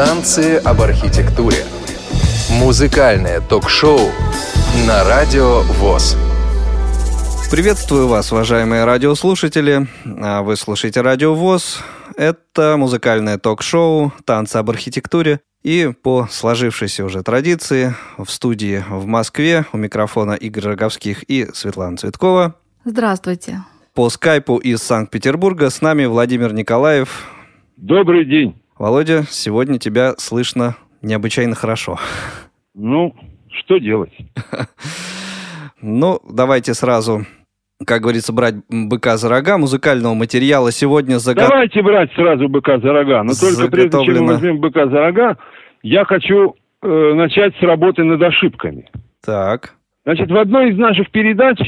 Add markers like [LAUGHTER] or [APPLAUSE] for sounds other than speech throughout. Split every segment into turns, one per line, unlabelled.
Танцы об архитектуре. Музыкальное ток-шоу на Радио ВОЗ.
Приветствую вас, уважаемые радиослушатели. А вы слушаете Радио ВОЗ. Это музыкальное ток-шоу «Танцы об архитектуре». И по сложившейся уже традиции в студии в Москве у микрофона Игорь Роговских и Светлана Цветкова.
Здравствуйте.
По скайпу из Санкт-Петербурга с нами Владимир Николаев.
Добрый день.
Володя, сегодня тебя слышно необычайно хорошо.
Ну, что делать? [LAUGHS]
Ну, давайте сразу как говорится, брать быка за рога. Музыкального материала сегодня
заго... Давайте брать сразу быка за рога. Но только прежде чем мы возьмем быка за рога, я хочу э, начать с работы над ошибками.
Так.
Значит, в одной из наших передач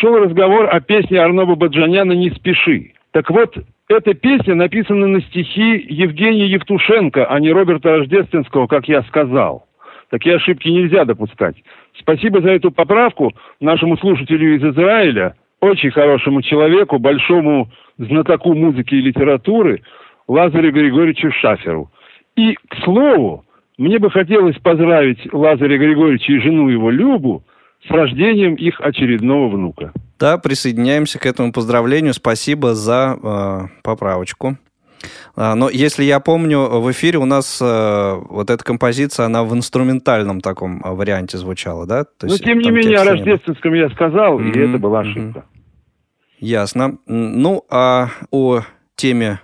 шел разговор о песне Арноба Баджаняна «Не спеши». Так вот, эта песня написана на стихи Евгения Евтушенко, а не Роберта Рождественского, как я сказал. Такие ошибки нельзя допускать. Спасибо за эту поправку нашему слушателю из Израиля, очень хорошему человеку, большому знатоку музыки и литературы Лазарю Григорьевичу Шаферу. И, к слову, мне бы хотелось поздравить Лазаря Григорьевича и жену его Любу с рождением их очередного внука.
Да, присоединяемся к этому поздравлению. Спасибо за э, поправочку. А, но если я помню, в эфире у нас э, вот эта композиция, она в инструментальном таком э, варианте звучала, да?
То Но тем не менее, о рождественском я сказал, mm-hmm, и это была ошибка. Mm-hmm.
Ясно. Ну, а о теме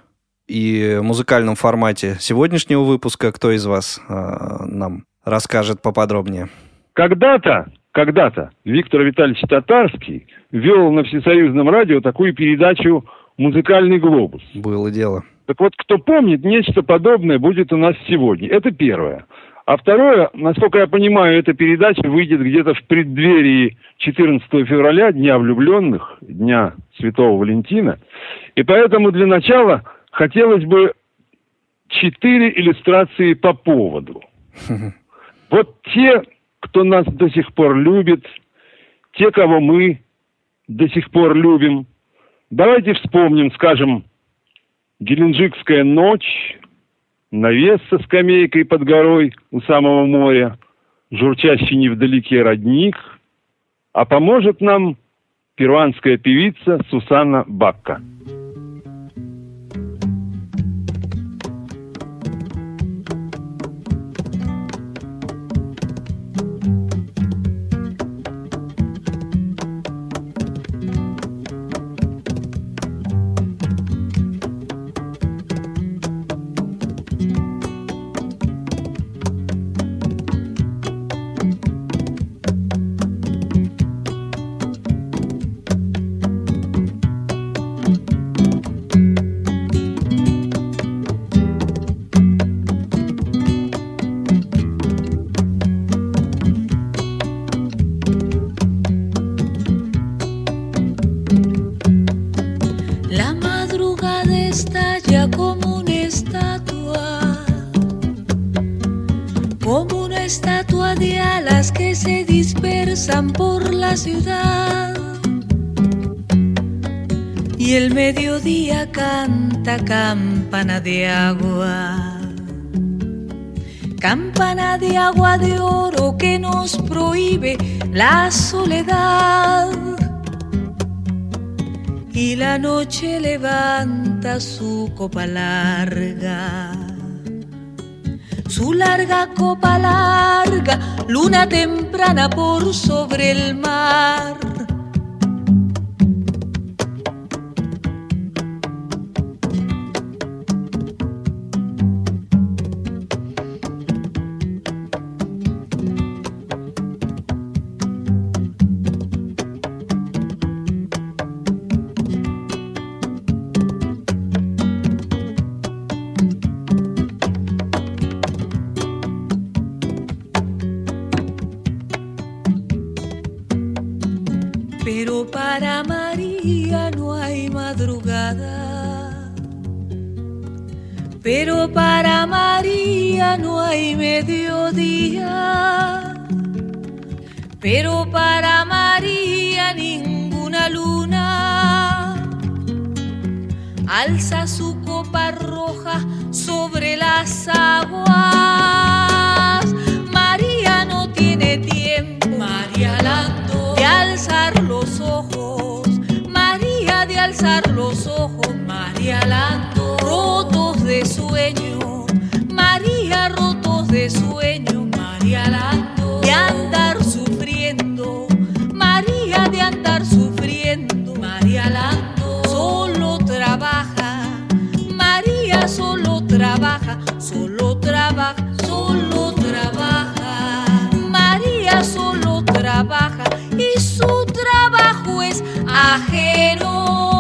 и музыкальном формате сегодняшнего выпуска кто из вас э, нам расскажет поподробнее?
Когда-то когда-то Виктор Витальевич Татарский вел на всесоюзном радио такую передачу «Музыкальный глобус».
Было дело.
Так вот, кто помнит, нечто подобное будет у нас сегодня. Это первое. А второе, насколько я понимаю, эта передача выйдет где-то в преддверии 14 февраля, Дня влюбленных, Дня Святого Валентина. И поэтому для начала хотелось бы четыре иллюстрации по поводу. [LAUGHS] Вот те кто нас до сих пор любит, те, кого мы до сих пор любим. Давайте вспомним, скажем, Геленджикская ночь, навес со скамейкой под горой у самого моря, журчащий невдалеке родник, а поможет нам перуанская певица Сусана Бакка.
Campana de agua. Campana de agua de oro que nos prohíbe la soledad. Y la noche levanta su copa larga. Su larga copa larga, luna temprana por sobre el mar mediodía, pero para María ninguna luna alza su copa roja sobre las aguas. Sueño, María Lando, de andar sufriendo, María de andar sufriendo, María Lando, solo trabaja, María solo trabaja, solo trabaja, solo trabaja, María solo trabaja y su trabajo es ajeno.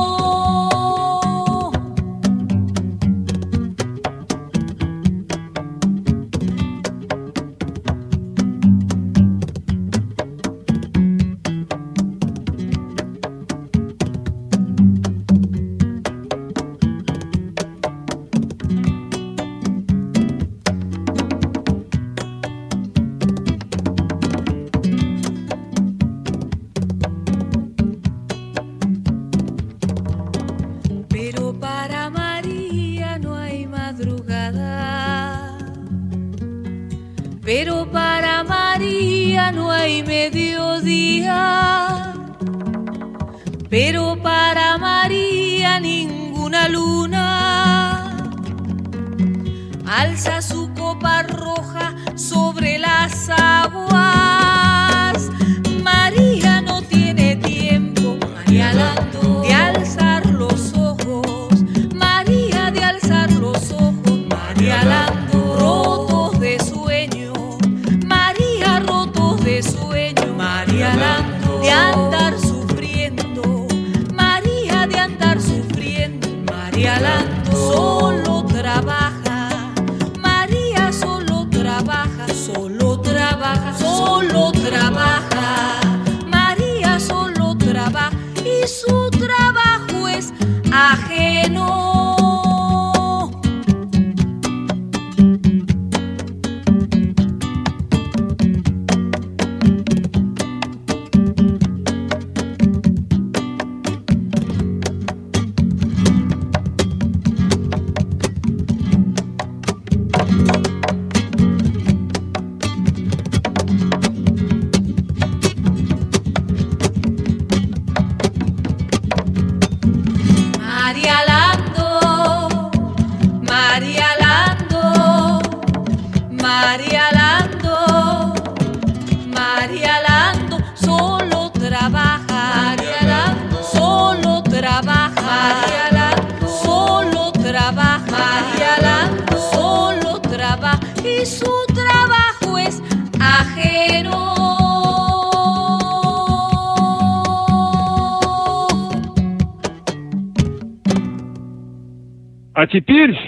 Теперь,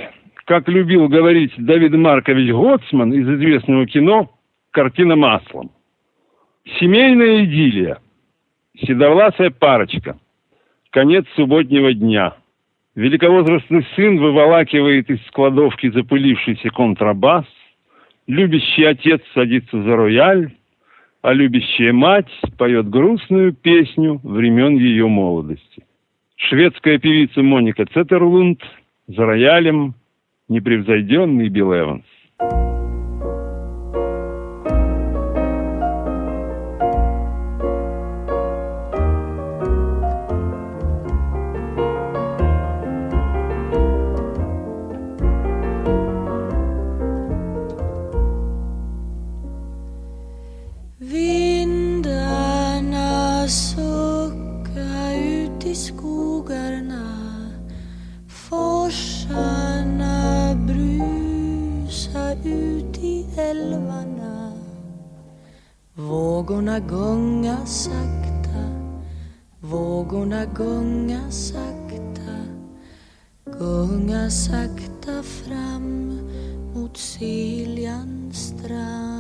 как любил говорить Давид Маркович Гоцман из известного кино «Картина маслом». Семейная идиллия. Седовласая парочка. Конец субботнего дня. Великовозрастный сын выволакивает из кладовки запылившийся контрабас. Любящий отец садится за рояль, а любящая мать поет грустную песню времен ее молодости. Шведская певица Моника Цетерлунд за роялем непревзойденный Билл Эванс.
Vågorna gunga sakta Vågorna gunga sakta Gunga sakta fram mot Siljans strand.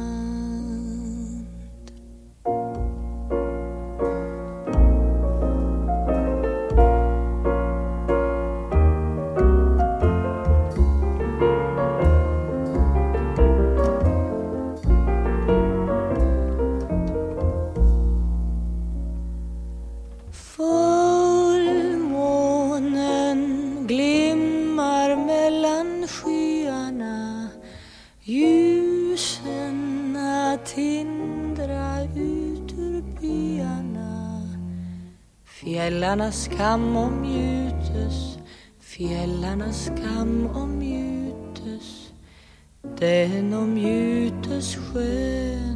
Fjällarnas kam omgjutes Fjällarnas kam omgjutes.
Den omgjutes skönt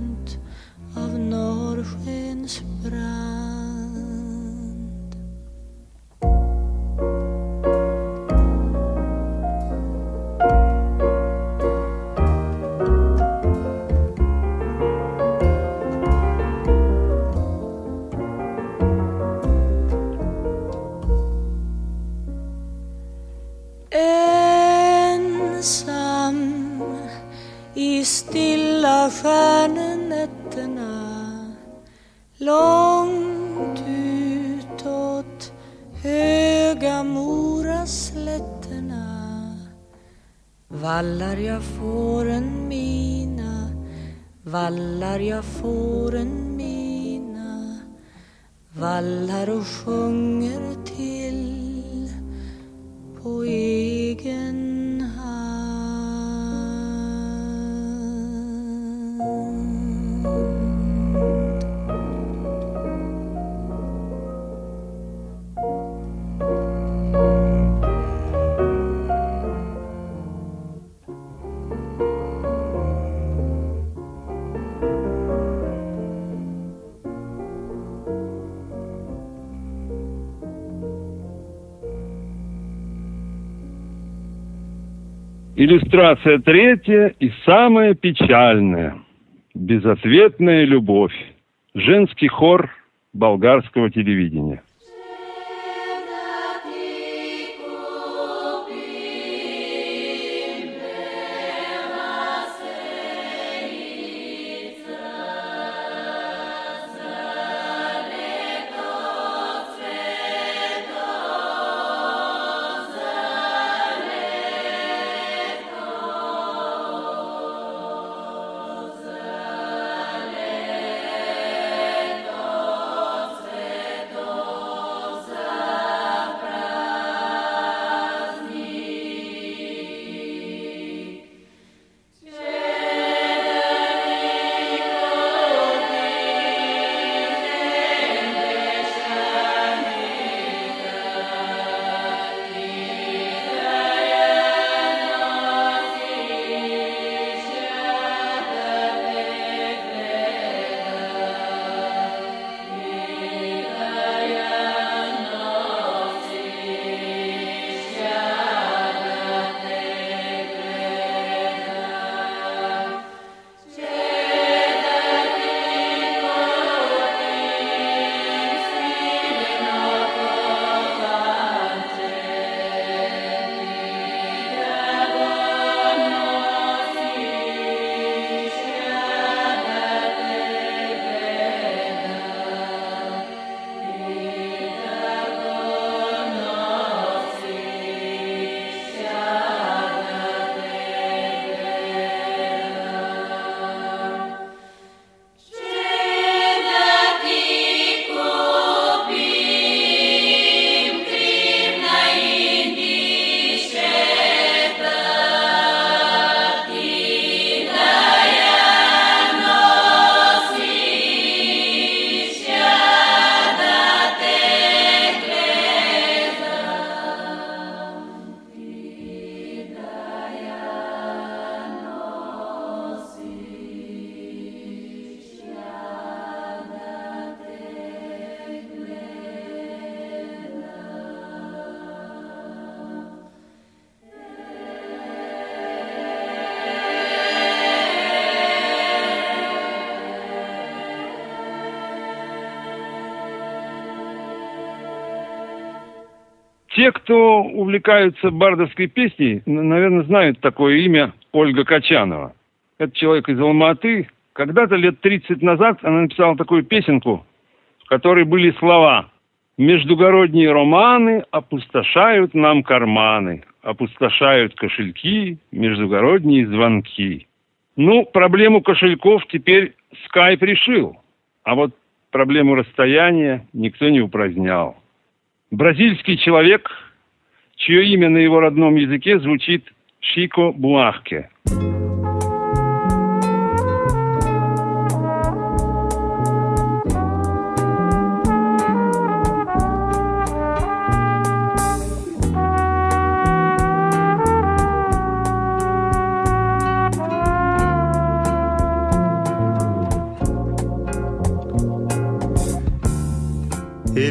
Иллюстрация третья и самая печальная. Безответная любовь. Женский хор болгарского телевидения. Те, кто увлекаются бардовской песней, наверное, знают такое имя Ольга Качанова. Это человек из Алматы. Когда-то лет 30 назад она написала такую песенку, в которой были слова «Междугородние романы опустошают нам карманы, опустошают кошельки, междугородние звонки». Ну, проблему кошельков теперь скайп решил, а вот проблему расстояния никто не упразднял. Бразильский человек, чье имя на его родном языке звучит Шико Буахке.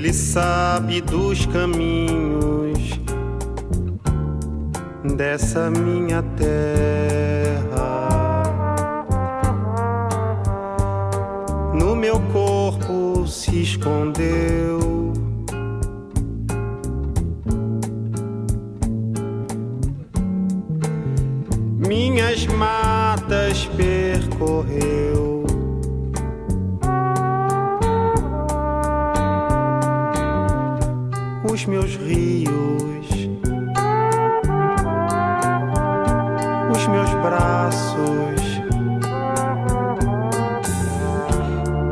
Ele sabe dos caminhos dessa minha terra. No meu corpo se escondeu. Minhas matas percorreu. Os meus rios, os meus braços.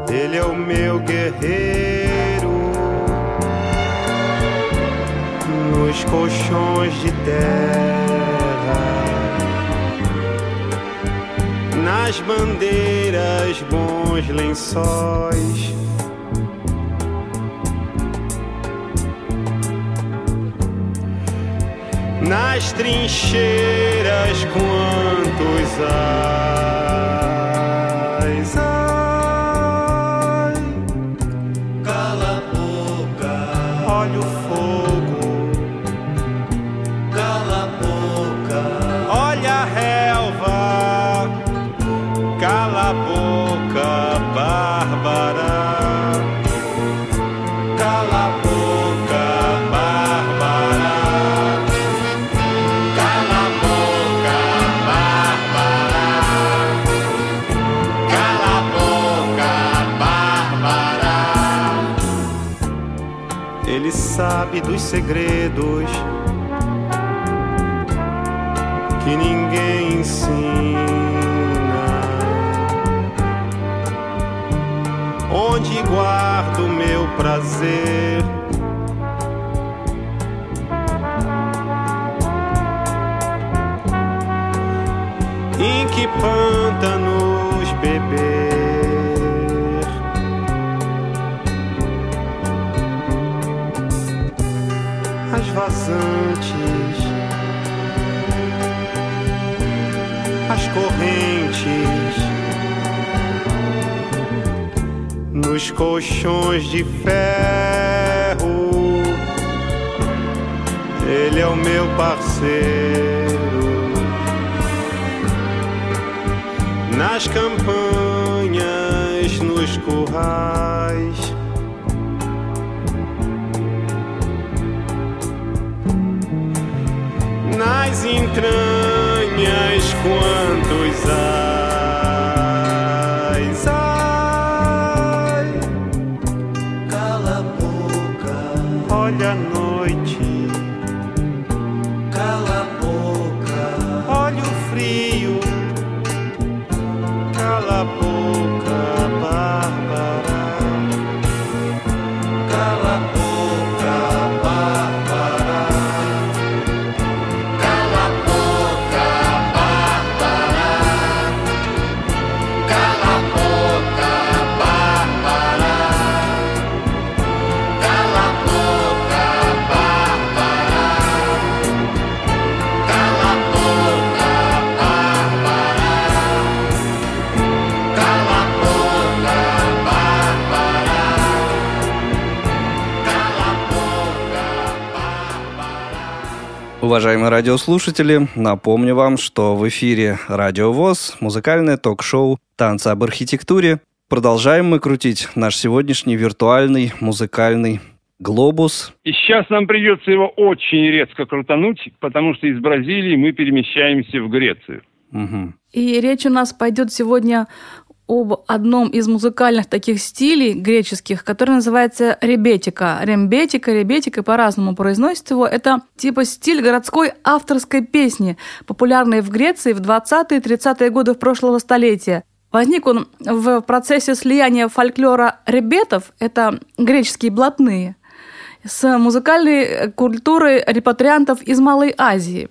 Ele é o meu guerreiro nos colchões de terra, nas bandeiras, bons lençóis. Nas trincheiras, quantos ais, dos segredos que ninguém ensina. Onde guardo meu prazer? Em que pântanos beber? As vazantes, as correntes, nos colchões de ferro. Ele é o meu parceiro. nas campanhas, nos currais.
Уважаемые радиослушатели, напомню вам, что в эфире Радио ВОЗ, музыкальное ток-шоу «Танцы об архитектуре». Продолжаем мы крутить наш сегодняшний виртуальный музыкальный глобус.
И сейчас нам придется его очень резко крутануть, потому что из Бразилии мы перемещаемся в Грецию.
Мгм.
И речь у нас пойдет сегодня об одном из музыкальных таких стилей греческих, который называется ребетика. Рембетика, ребетика, по-разному произносит его. Это типа стиль городской авторской песни, популярный в Греции в 20-30-е годы прошлого столетия. Возник он в процессе слияния фольклора ребетов, это греческие блатные, с музыкальной культурой репатриантов из Малой Азии.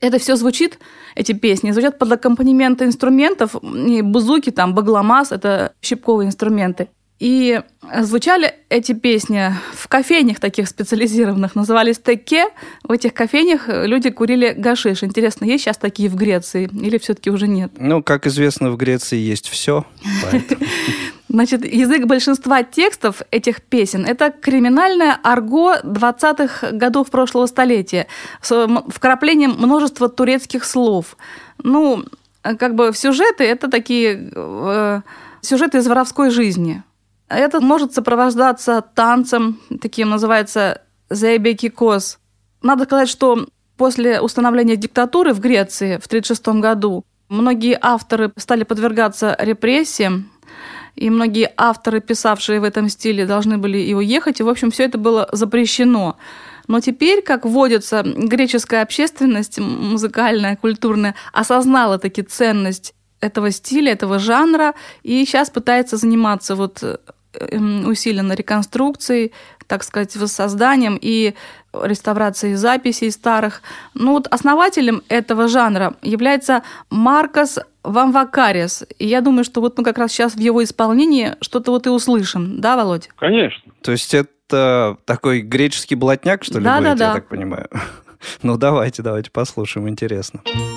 Это все звучит, эти песни, звучат под аккомпанемент инструментов, и бузуки, там, багламас, это щипковые инструменты. И звучали эти песни в кофейнях таких специализированных, назывались теке. В этих кофейнях люди курили гашиш. Интересно, есть сейчас такие в Греции или все-таки уже нет?
Ну, как известно, в Греции есть все. [LAUGHS]
Значит, язык большинства текстов этих песен – это криминальное арго 20-х годов прошлого столетия с вкраплением множества турецких слов. Ну, как бы сюжеты – это такие э, сюжеты из воровской жизни. Это может сопровождаться танцем, таким называется «зайбеки кос». Надо сказать, что после установления диктатуры в Греции в 1936 году многие авторы стали подвергаться репрессиям, и многие авторы, писавшие в этом стиле, должны были и уехать, и, в общем, все это было запрещено. Но теперь, как водится, греческая общественность, музыкальная, культурная, осознала таки ценность этого стиля, этого жанра, и сейчас пытается заниматься вот эм, усиленно реконструкцией, так сказать, воссозданием и реставрацией записей старых. Ну вот основателем этого жанра является Маркос Вамвакарис. И я думаю, что вот мы как раз сейчас в его исполнении что-то вот и услышим. Да, Володь?
Конечно.
То есть это такой греческий блатняк, что ли,
да,
будете,
да, да.
я так понимаю? [LAUGHS] Ну, давайте, давайте послушаем, интересно.
Τα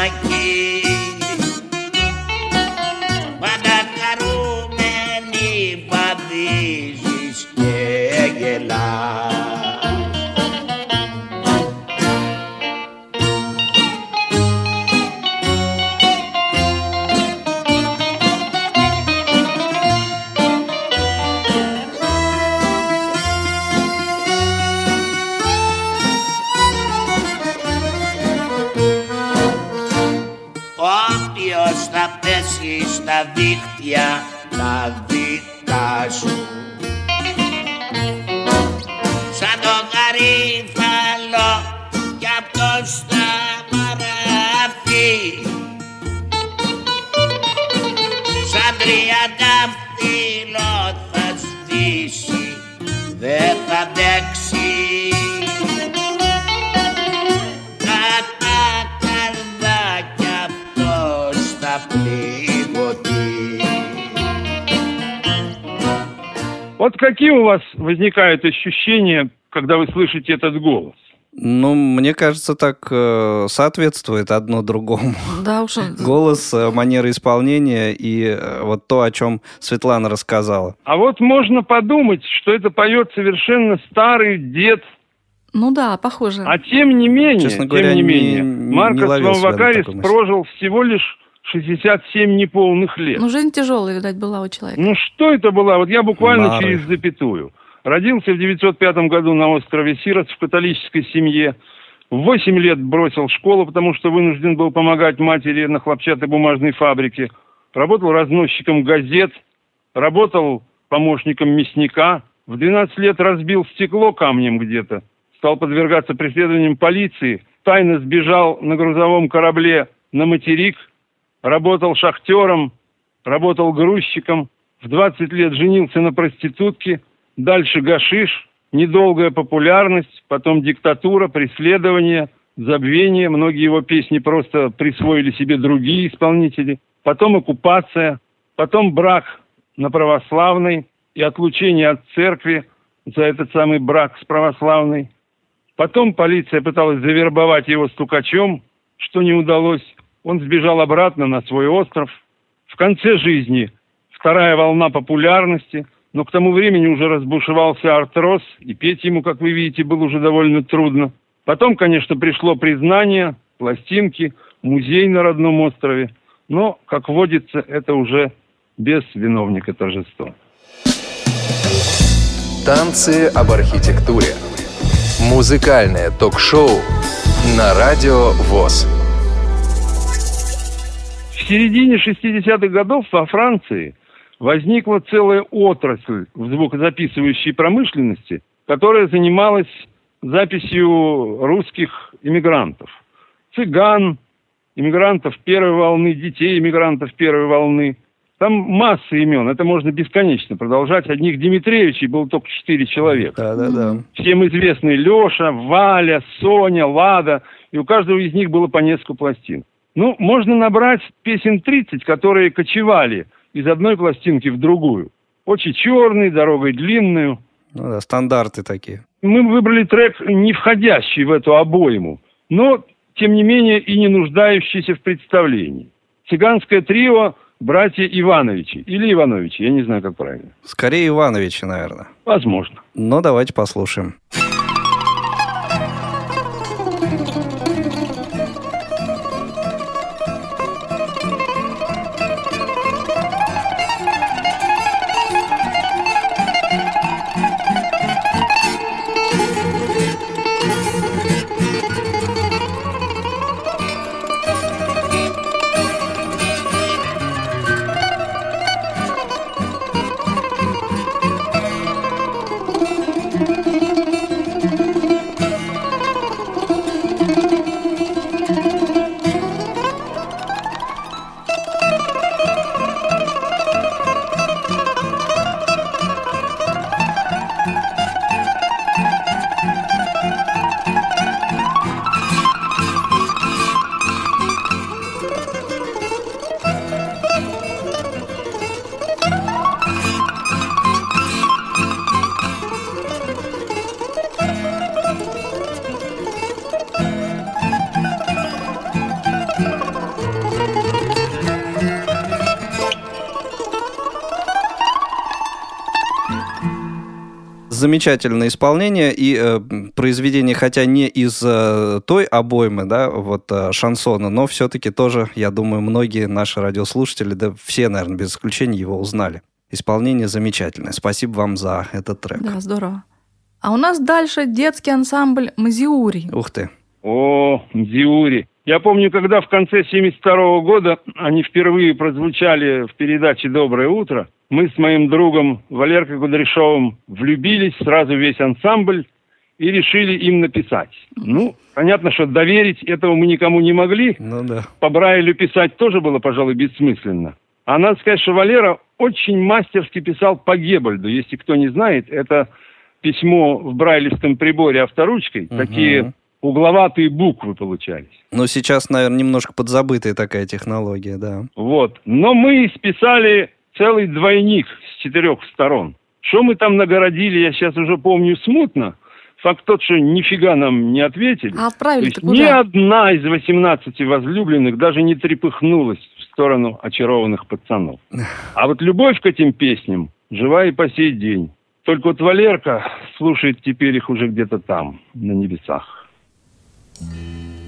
κοσμάκι Πάντα χαρούμενη βαδίζεις και γελάς Yeah.
Вот какие у вас возникают ощущения, когда вы слышите этот голос?
Ну, мне кажется, так э, соответствует одно другому.
Да уж. [LAUGHS]
Голос, э, манера исполнения и э, вот то, о чем Светлана рассказала.
А вот можно подумать, что это поет совершенно старый дед.
Ну да, похоже.
А тем не менее,
Честно говоря,
тем не
не-
менее,
не
Маркос
мысли.
прожил всего лишь 67 неполных лет.
Ну, жизнь тяжелая, видать, была у человека.
Ну что это была? Вот я буквально
Нары.
через запятую. Родился в 905 году на острове Сирот в католической семье. В 8 лет бросил школу, потому что вынужден был помогать матери на хлопчатой бумажной фабрике. Работал разносчиком газет, работал помощником мясника. В 12 лет разбил стекло камнем где-то. Стал подвергаться преследованиям полиции. Тайно сбежал на грузовом корабле на материк. Работал шахтером, работал грузчиком. В 20 лет женился на проститутке. Дальше гашиш, недолгая популярность, потом диктатура, преследование, забвение. Многие его песни просто присвоили себе другие исполнители. потом оккупация, потом брак на православной и отлучение от церкви за этот самый брак с православной. Потом полиция пыталась завербовать его стукачом, что не удалось. Он сбежал обратно на свой остров. В конце жизни вторая волна популярности, но к тому времени уже разбушевался артроз, и петь ему, как вы видите, было уже довольно трудно. Потом, конечно, пришло признание, пластинки, музей на родном острове, но, как водится, это уже без виновника торжества.
Танцы об архитектуре. Музыкальное ток-шоу на радио ВОЗ.
В середине 60-х годов во Франции возникла целая отрасль в звукозаписывающей промышленности, которая занималась записью русских иммигрантов. Цыган, иммигрантов первой волны, детей иммигрантов первой волны. Там масса имен, это можно бесконечно продолжать. Одних Дмитриевичей было только четыре человека.
Да, да, да.
Всем известные Леша, Валя, Соня, Лада. И у каждого из них было по несколько пластин. Ну, можно набрать песен 30, которые кочевали из одной пластинки в другую. Очень черный, дорогой длинную.
Ну да, стандарты такие.
Мы выбрали трек, не входящий в эту обойму, но, тем не менее, и не нуждающийся в представлении. Цыганское трио «Братья Ивановичи» или Ивановичи, я не знаю, как правильно.
Скорее Ивановича, наверное.
Возможно.
Но давайте послушаем. Замечательное исполнение и э, произведение, хотя не из э, той обоймы, да, вот э, шансона, но все-таки тоже, я думаю, многие наши радиослушатели, да все, наверное, без исключения его узнали. Исполнение замечательное. Спасибо вам за этот трек.
Да, здорово. А у нас дальше детский ансамбль «Мазиури».
Ух ты.
О, Мзиури. Я помню, когда в конце 72 года они впервые прозвучали в передаче «Доброе утро», мы с моим другом Валеркой Кудряшовым влюбились, сразу весь ансамбль, и решили им написать. Ну, понятно, что доверить этого мы никому не могли.
Ну да.
По Брайлю писать тоже было, пожалуй, бессмысленно. А надо сказать, что Валера очень мастерски писал по Геббельду. Если кто не знает, это письмо в брайлевском приборе авторучкой.
Мгм.
Такие угловатые буквы получались.
Но сейчас, наверное, немножко подзабытая такая технология, да.
Вот. Но мы списали целый двойник с четырех сторон. Что мы там нагородили, я сейчас уже помню смутно. Факт тот, что нифига нам не ответили.
А
То
отправили-то
есть ни одна из 18 возлюбленных даже не трепыхнулась в сторону очарованных пацанов. А вот любовь к этим песням жива и по сей день. Только вот Валерка слушает теперь их уже где-то там, на небесах.
Vila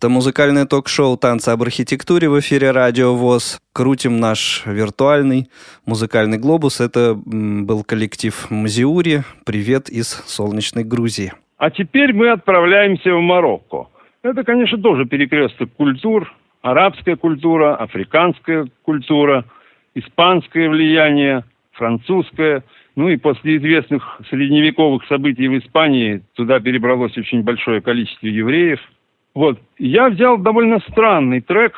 Это музыкальное ток-шоу «Танцы об архитектуре» в эфире «Радио ВОЗ». Крутим наш виртуальный музыкальный глобус. Это был коллектив Мазиури. Привет из солнечной Грузии.
А теперь мы отправляемся в Марокко. Это, конечно, тоже перекресток культур. Арабская культура, африканская культура, испанское влияние, французское. Ну и после известных средневековых событий в Испании туда перебралось очень большое количество евреев – вот. Я взял довольно странный трек.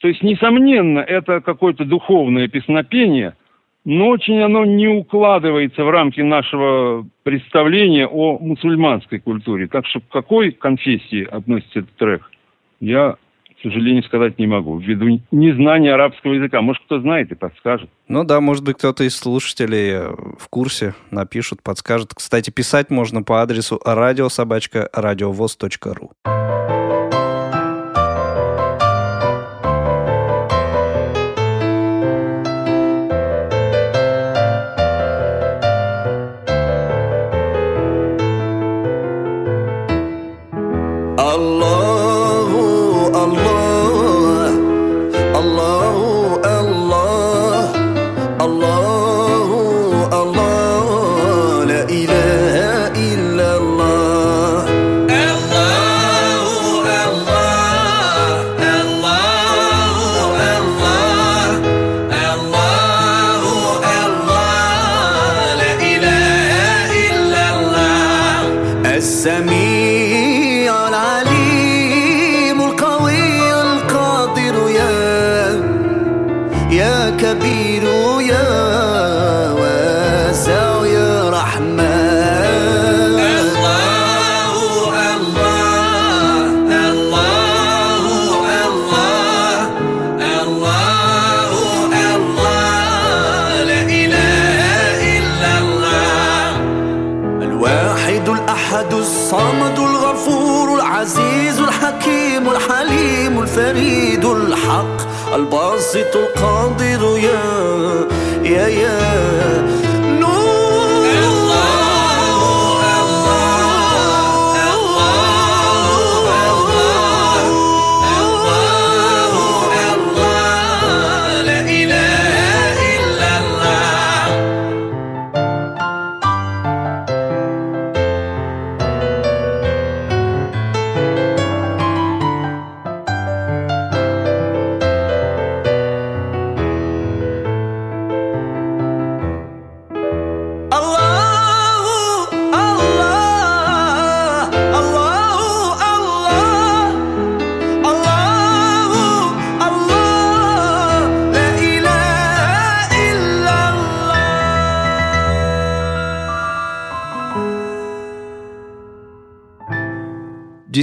То есть, несомненно, это какое-то духовное песнопение, но очень оно не укладывается в рамки нашего представления о мусульманской культуре. Так что к какой конфессии относится этот трек, я к сожалению, сказать не могу, ввиду незнания арабского языка. Может, кто знает и подскажет.
Ну да, может быть, кто-то из слушателей в курсе напишут, подскажет. Кстати, писать можно по адресу радиособачка радиовоз.ру.
الأحد الصمد الغفور العزيز الحكيم الحليم الفريد الحق الباسط القادر يا يا يا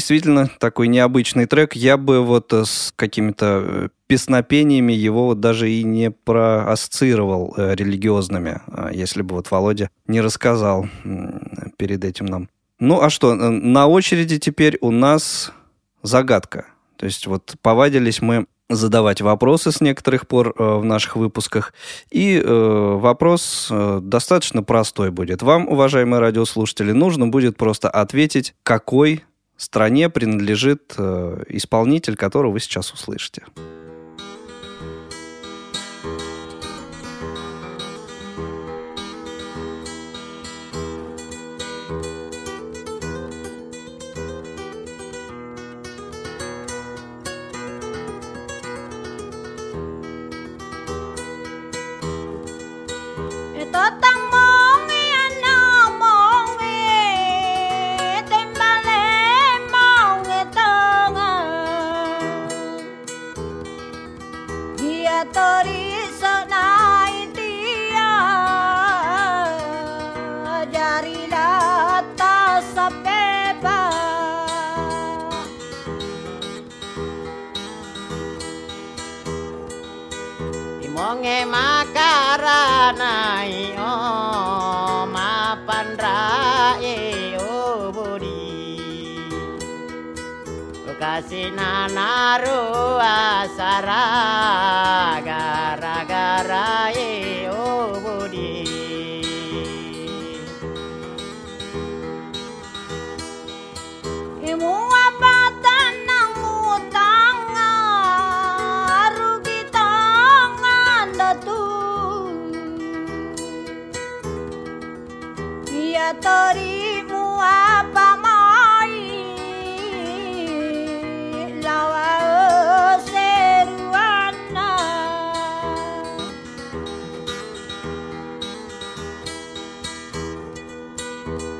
действительно такой необычный трек. Я бы вот э, с какими-то э, песнопениями его вот даже и не проассоциировал э, религиозными, а если бы вот Володя не рассказал перед этим нам. Ну а что, на очереди теперь у нас загадка. То есть вот повадились мы задавать вопросы с некоторых пор э, в наших выпусках. И э, вопрос э, достаточно простой будет. Вам, уважаемые радиослушатели, нужно будет просто ответить, какой стране принадлежит э, исполнитель, которого вы сейчас услышите.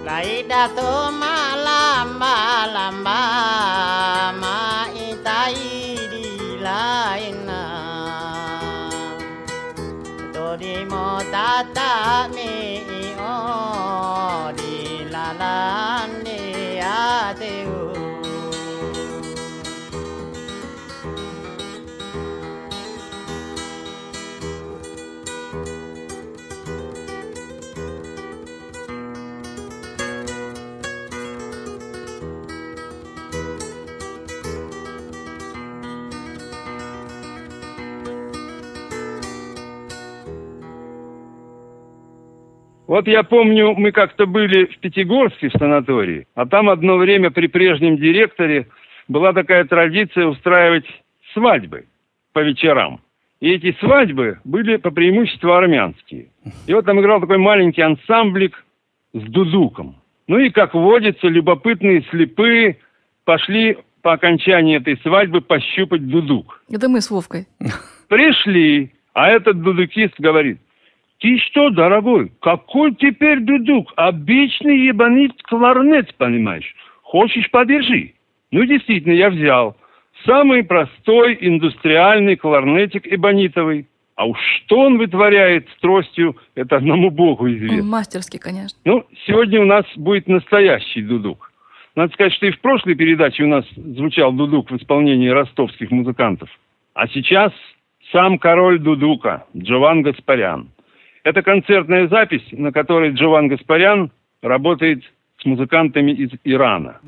Kaida
to malamba lamba ma itai di laina. Tori mo tata mi o di la lalane ateu
Вот я помню, мы как-то были в Пятигорске в санатории, а там одно время при прежнем директоре была такая традиция устраивать свадьбы по вечерам. И эти свадьбы были по преимуществу армянские. И вот там играл такой маленький ансамблик с дудуком. Ну и, как водится, любопытные слепые пошли по окончании этой свадьбы пощупать дудук.
Это мы с Вовкой.
Пришли, а этот дудукист говорит, ты что, дорогой, какой теперь дудук? Обычный ебанит кларнет, понимаешь? Хочешь, подержи. Ну, действительно, я взял. Самый простой индустриальный кларнетик эбонитовый. А уж что он вытворяет с тростью, это одному богу известно.
мастерский, конечно.
Ну, сегодня у нас будет настоящий дудук. Надо сказать, что и в прошлой передаче у нас звучал дудук в исполнении ростовских музыкантов. А сейчас сам король дудука, Джован Гаспарян. Это концертная запись, на которой Джован Гаспарян работает с музыкантами из Ирана.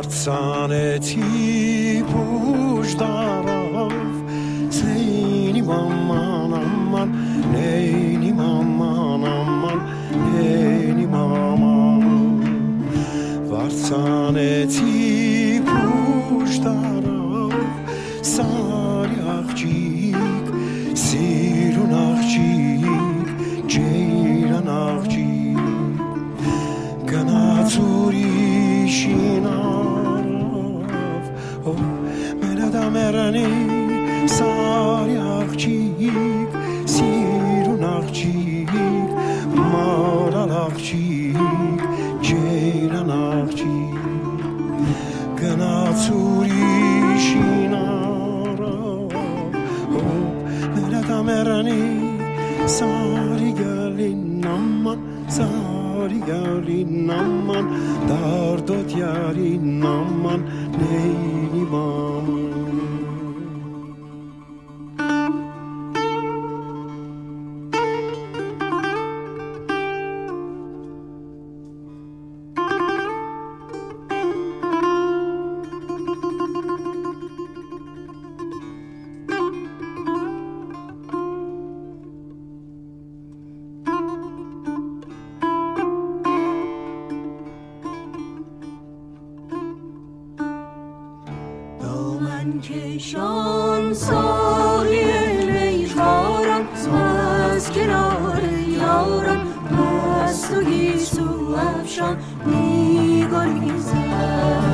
հարցանեցի փուշտարով Սեյնի մաման աման նեյնի մաման աման նեյնի մաման Վարցանեցի փուշտարով Սարի աղջիկ սիրուն աղջիկ ջեյրան աղջիկ Գնաց ուրիշին կամերանի սարի աղջիկ, սիրուն աղջիկ, մարալ աղջիկ, ջերան աղջիկ, գնացուրի շինարա, հոպ մերա կամերանի սարի գալին նաման, սարի գալին նաման, դարդոտ յարին նաման, To Jesu, I've shown me, God, he's.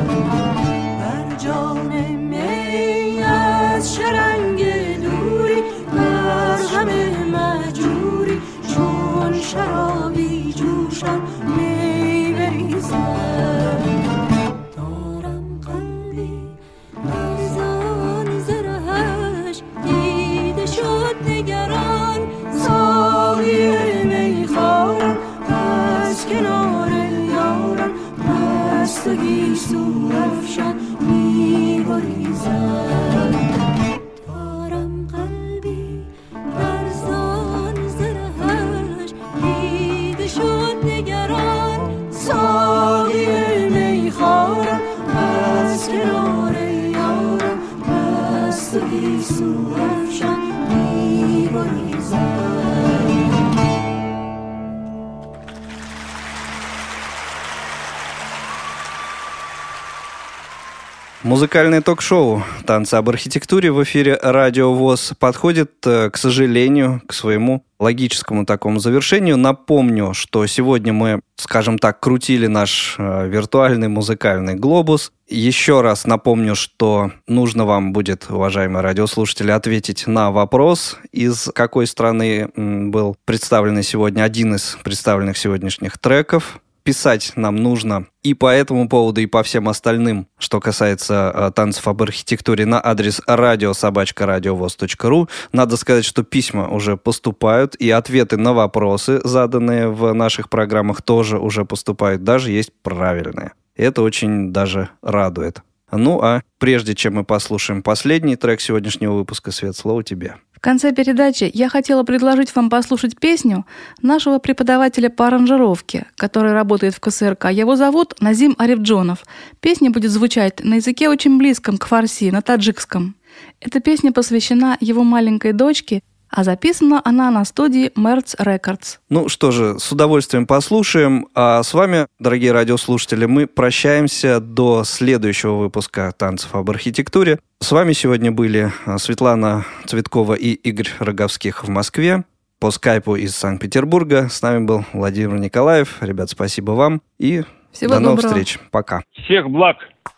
Музыкальное ток-шоу «Танцы об архитектуре» в эфире «Радио ВОЗ» подходит, э, к сожалению, к своему логическому такому завершению. Напомню, что сегодня мы, скажем так, крутили наш э, виртуальный музыкальный глобус. Еще раз напомню, что нужно вам будет, уважаемые радиослушатели, ответить на вопрос, из какой страны был представлен сегодня один из представленных сегодняшних треков писать нам нужно и по этому поводу, и по всем остальным, что касается э, танцев об архитектуре, на адрес радиособачка.радиовоз.ру. Надо сказать, что письма уже поступают, и ответы на вопросы, заданные в наших программах, тоже уже поступают, даже есть правильные. Это очень даже радует. Ну а прежде чем мы послушаем последний трек сегодняшнего выпуска, Свет, слово тебе.
В конце передачи я хотела предложить вам послушать песню нашего преподавателя по аранжировке, который работает в КСРК. Его зовут Назим Арифджонов. Песня будет звучать на языке очень близком к фарси, на таджикском. Эта песня посвящена его маленькой дочке, а записана она на студии Merz Records.
Ну что же, с удовольствием послушаем. А с вами, дорогие радиослушатели, мы прощаемся до следующего выпуска «Танцев об архитектуре». С вами сегодня были а, Светлана Цветкова и Игорь Роговских в Москве. По скайпу из Санкт-Петербурга. С нами был Владимир Николаев. Ребят, спасибо вам и
Всего
до
доброго.
новых встреч. Пока.
Всех благ.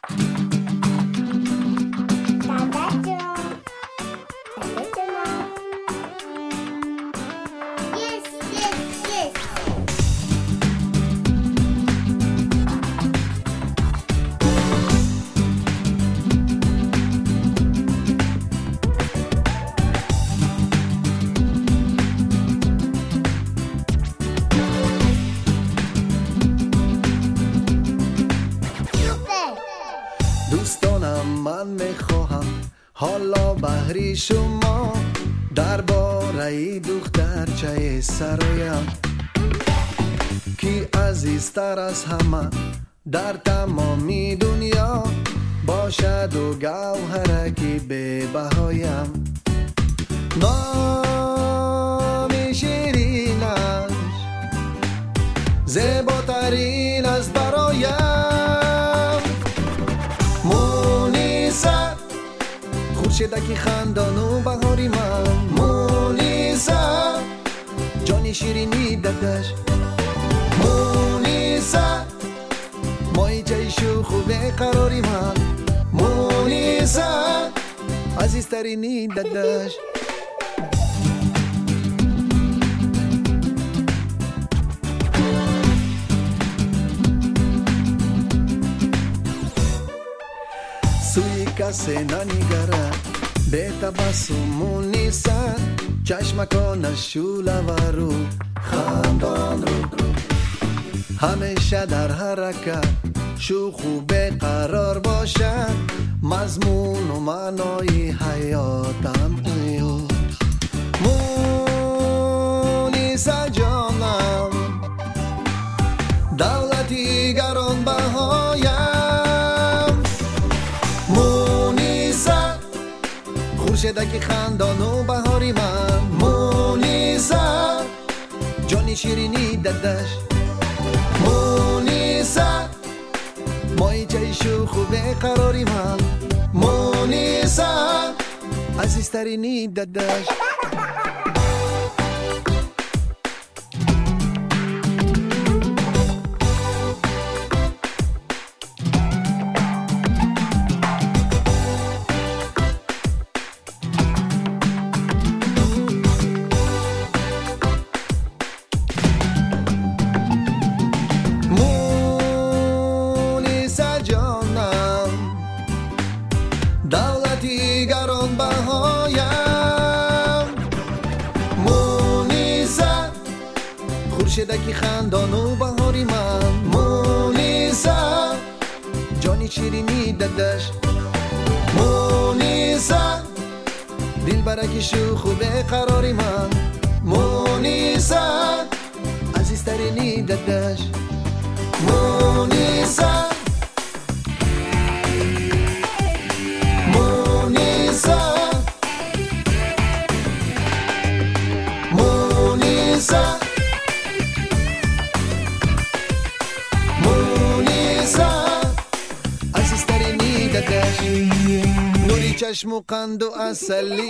thank you شما درباره دخترچه سرایم کی عزیزتر از همه در تمامی دنیا باشد و گوهرکی به بهایم. نام شیرینش زیباترین از برایم مونیسه خورشیدکی خندان و بهاری من. مونیسا جانی شیرینی ددش مونیسا مایی جایشو خوبه قراری من. مونیسا عزیزترینی ددش سوی کسی ننگره به تبسم نیسن چشمکانش شوله و رو خندان رو همیشه در حرکت شوخ و قرار باشد مضمون و معنای حیاتم ایو مونیسا خورشیدکی خندان و بهاری من. مونیسا جانی شیرینی ددش مونیسا مایی جایشو خوبه قراری من. مونیسا عزیزترینی ددش عزیزترینی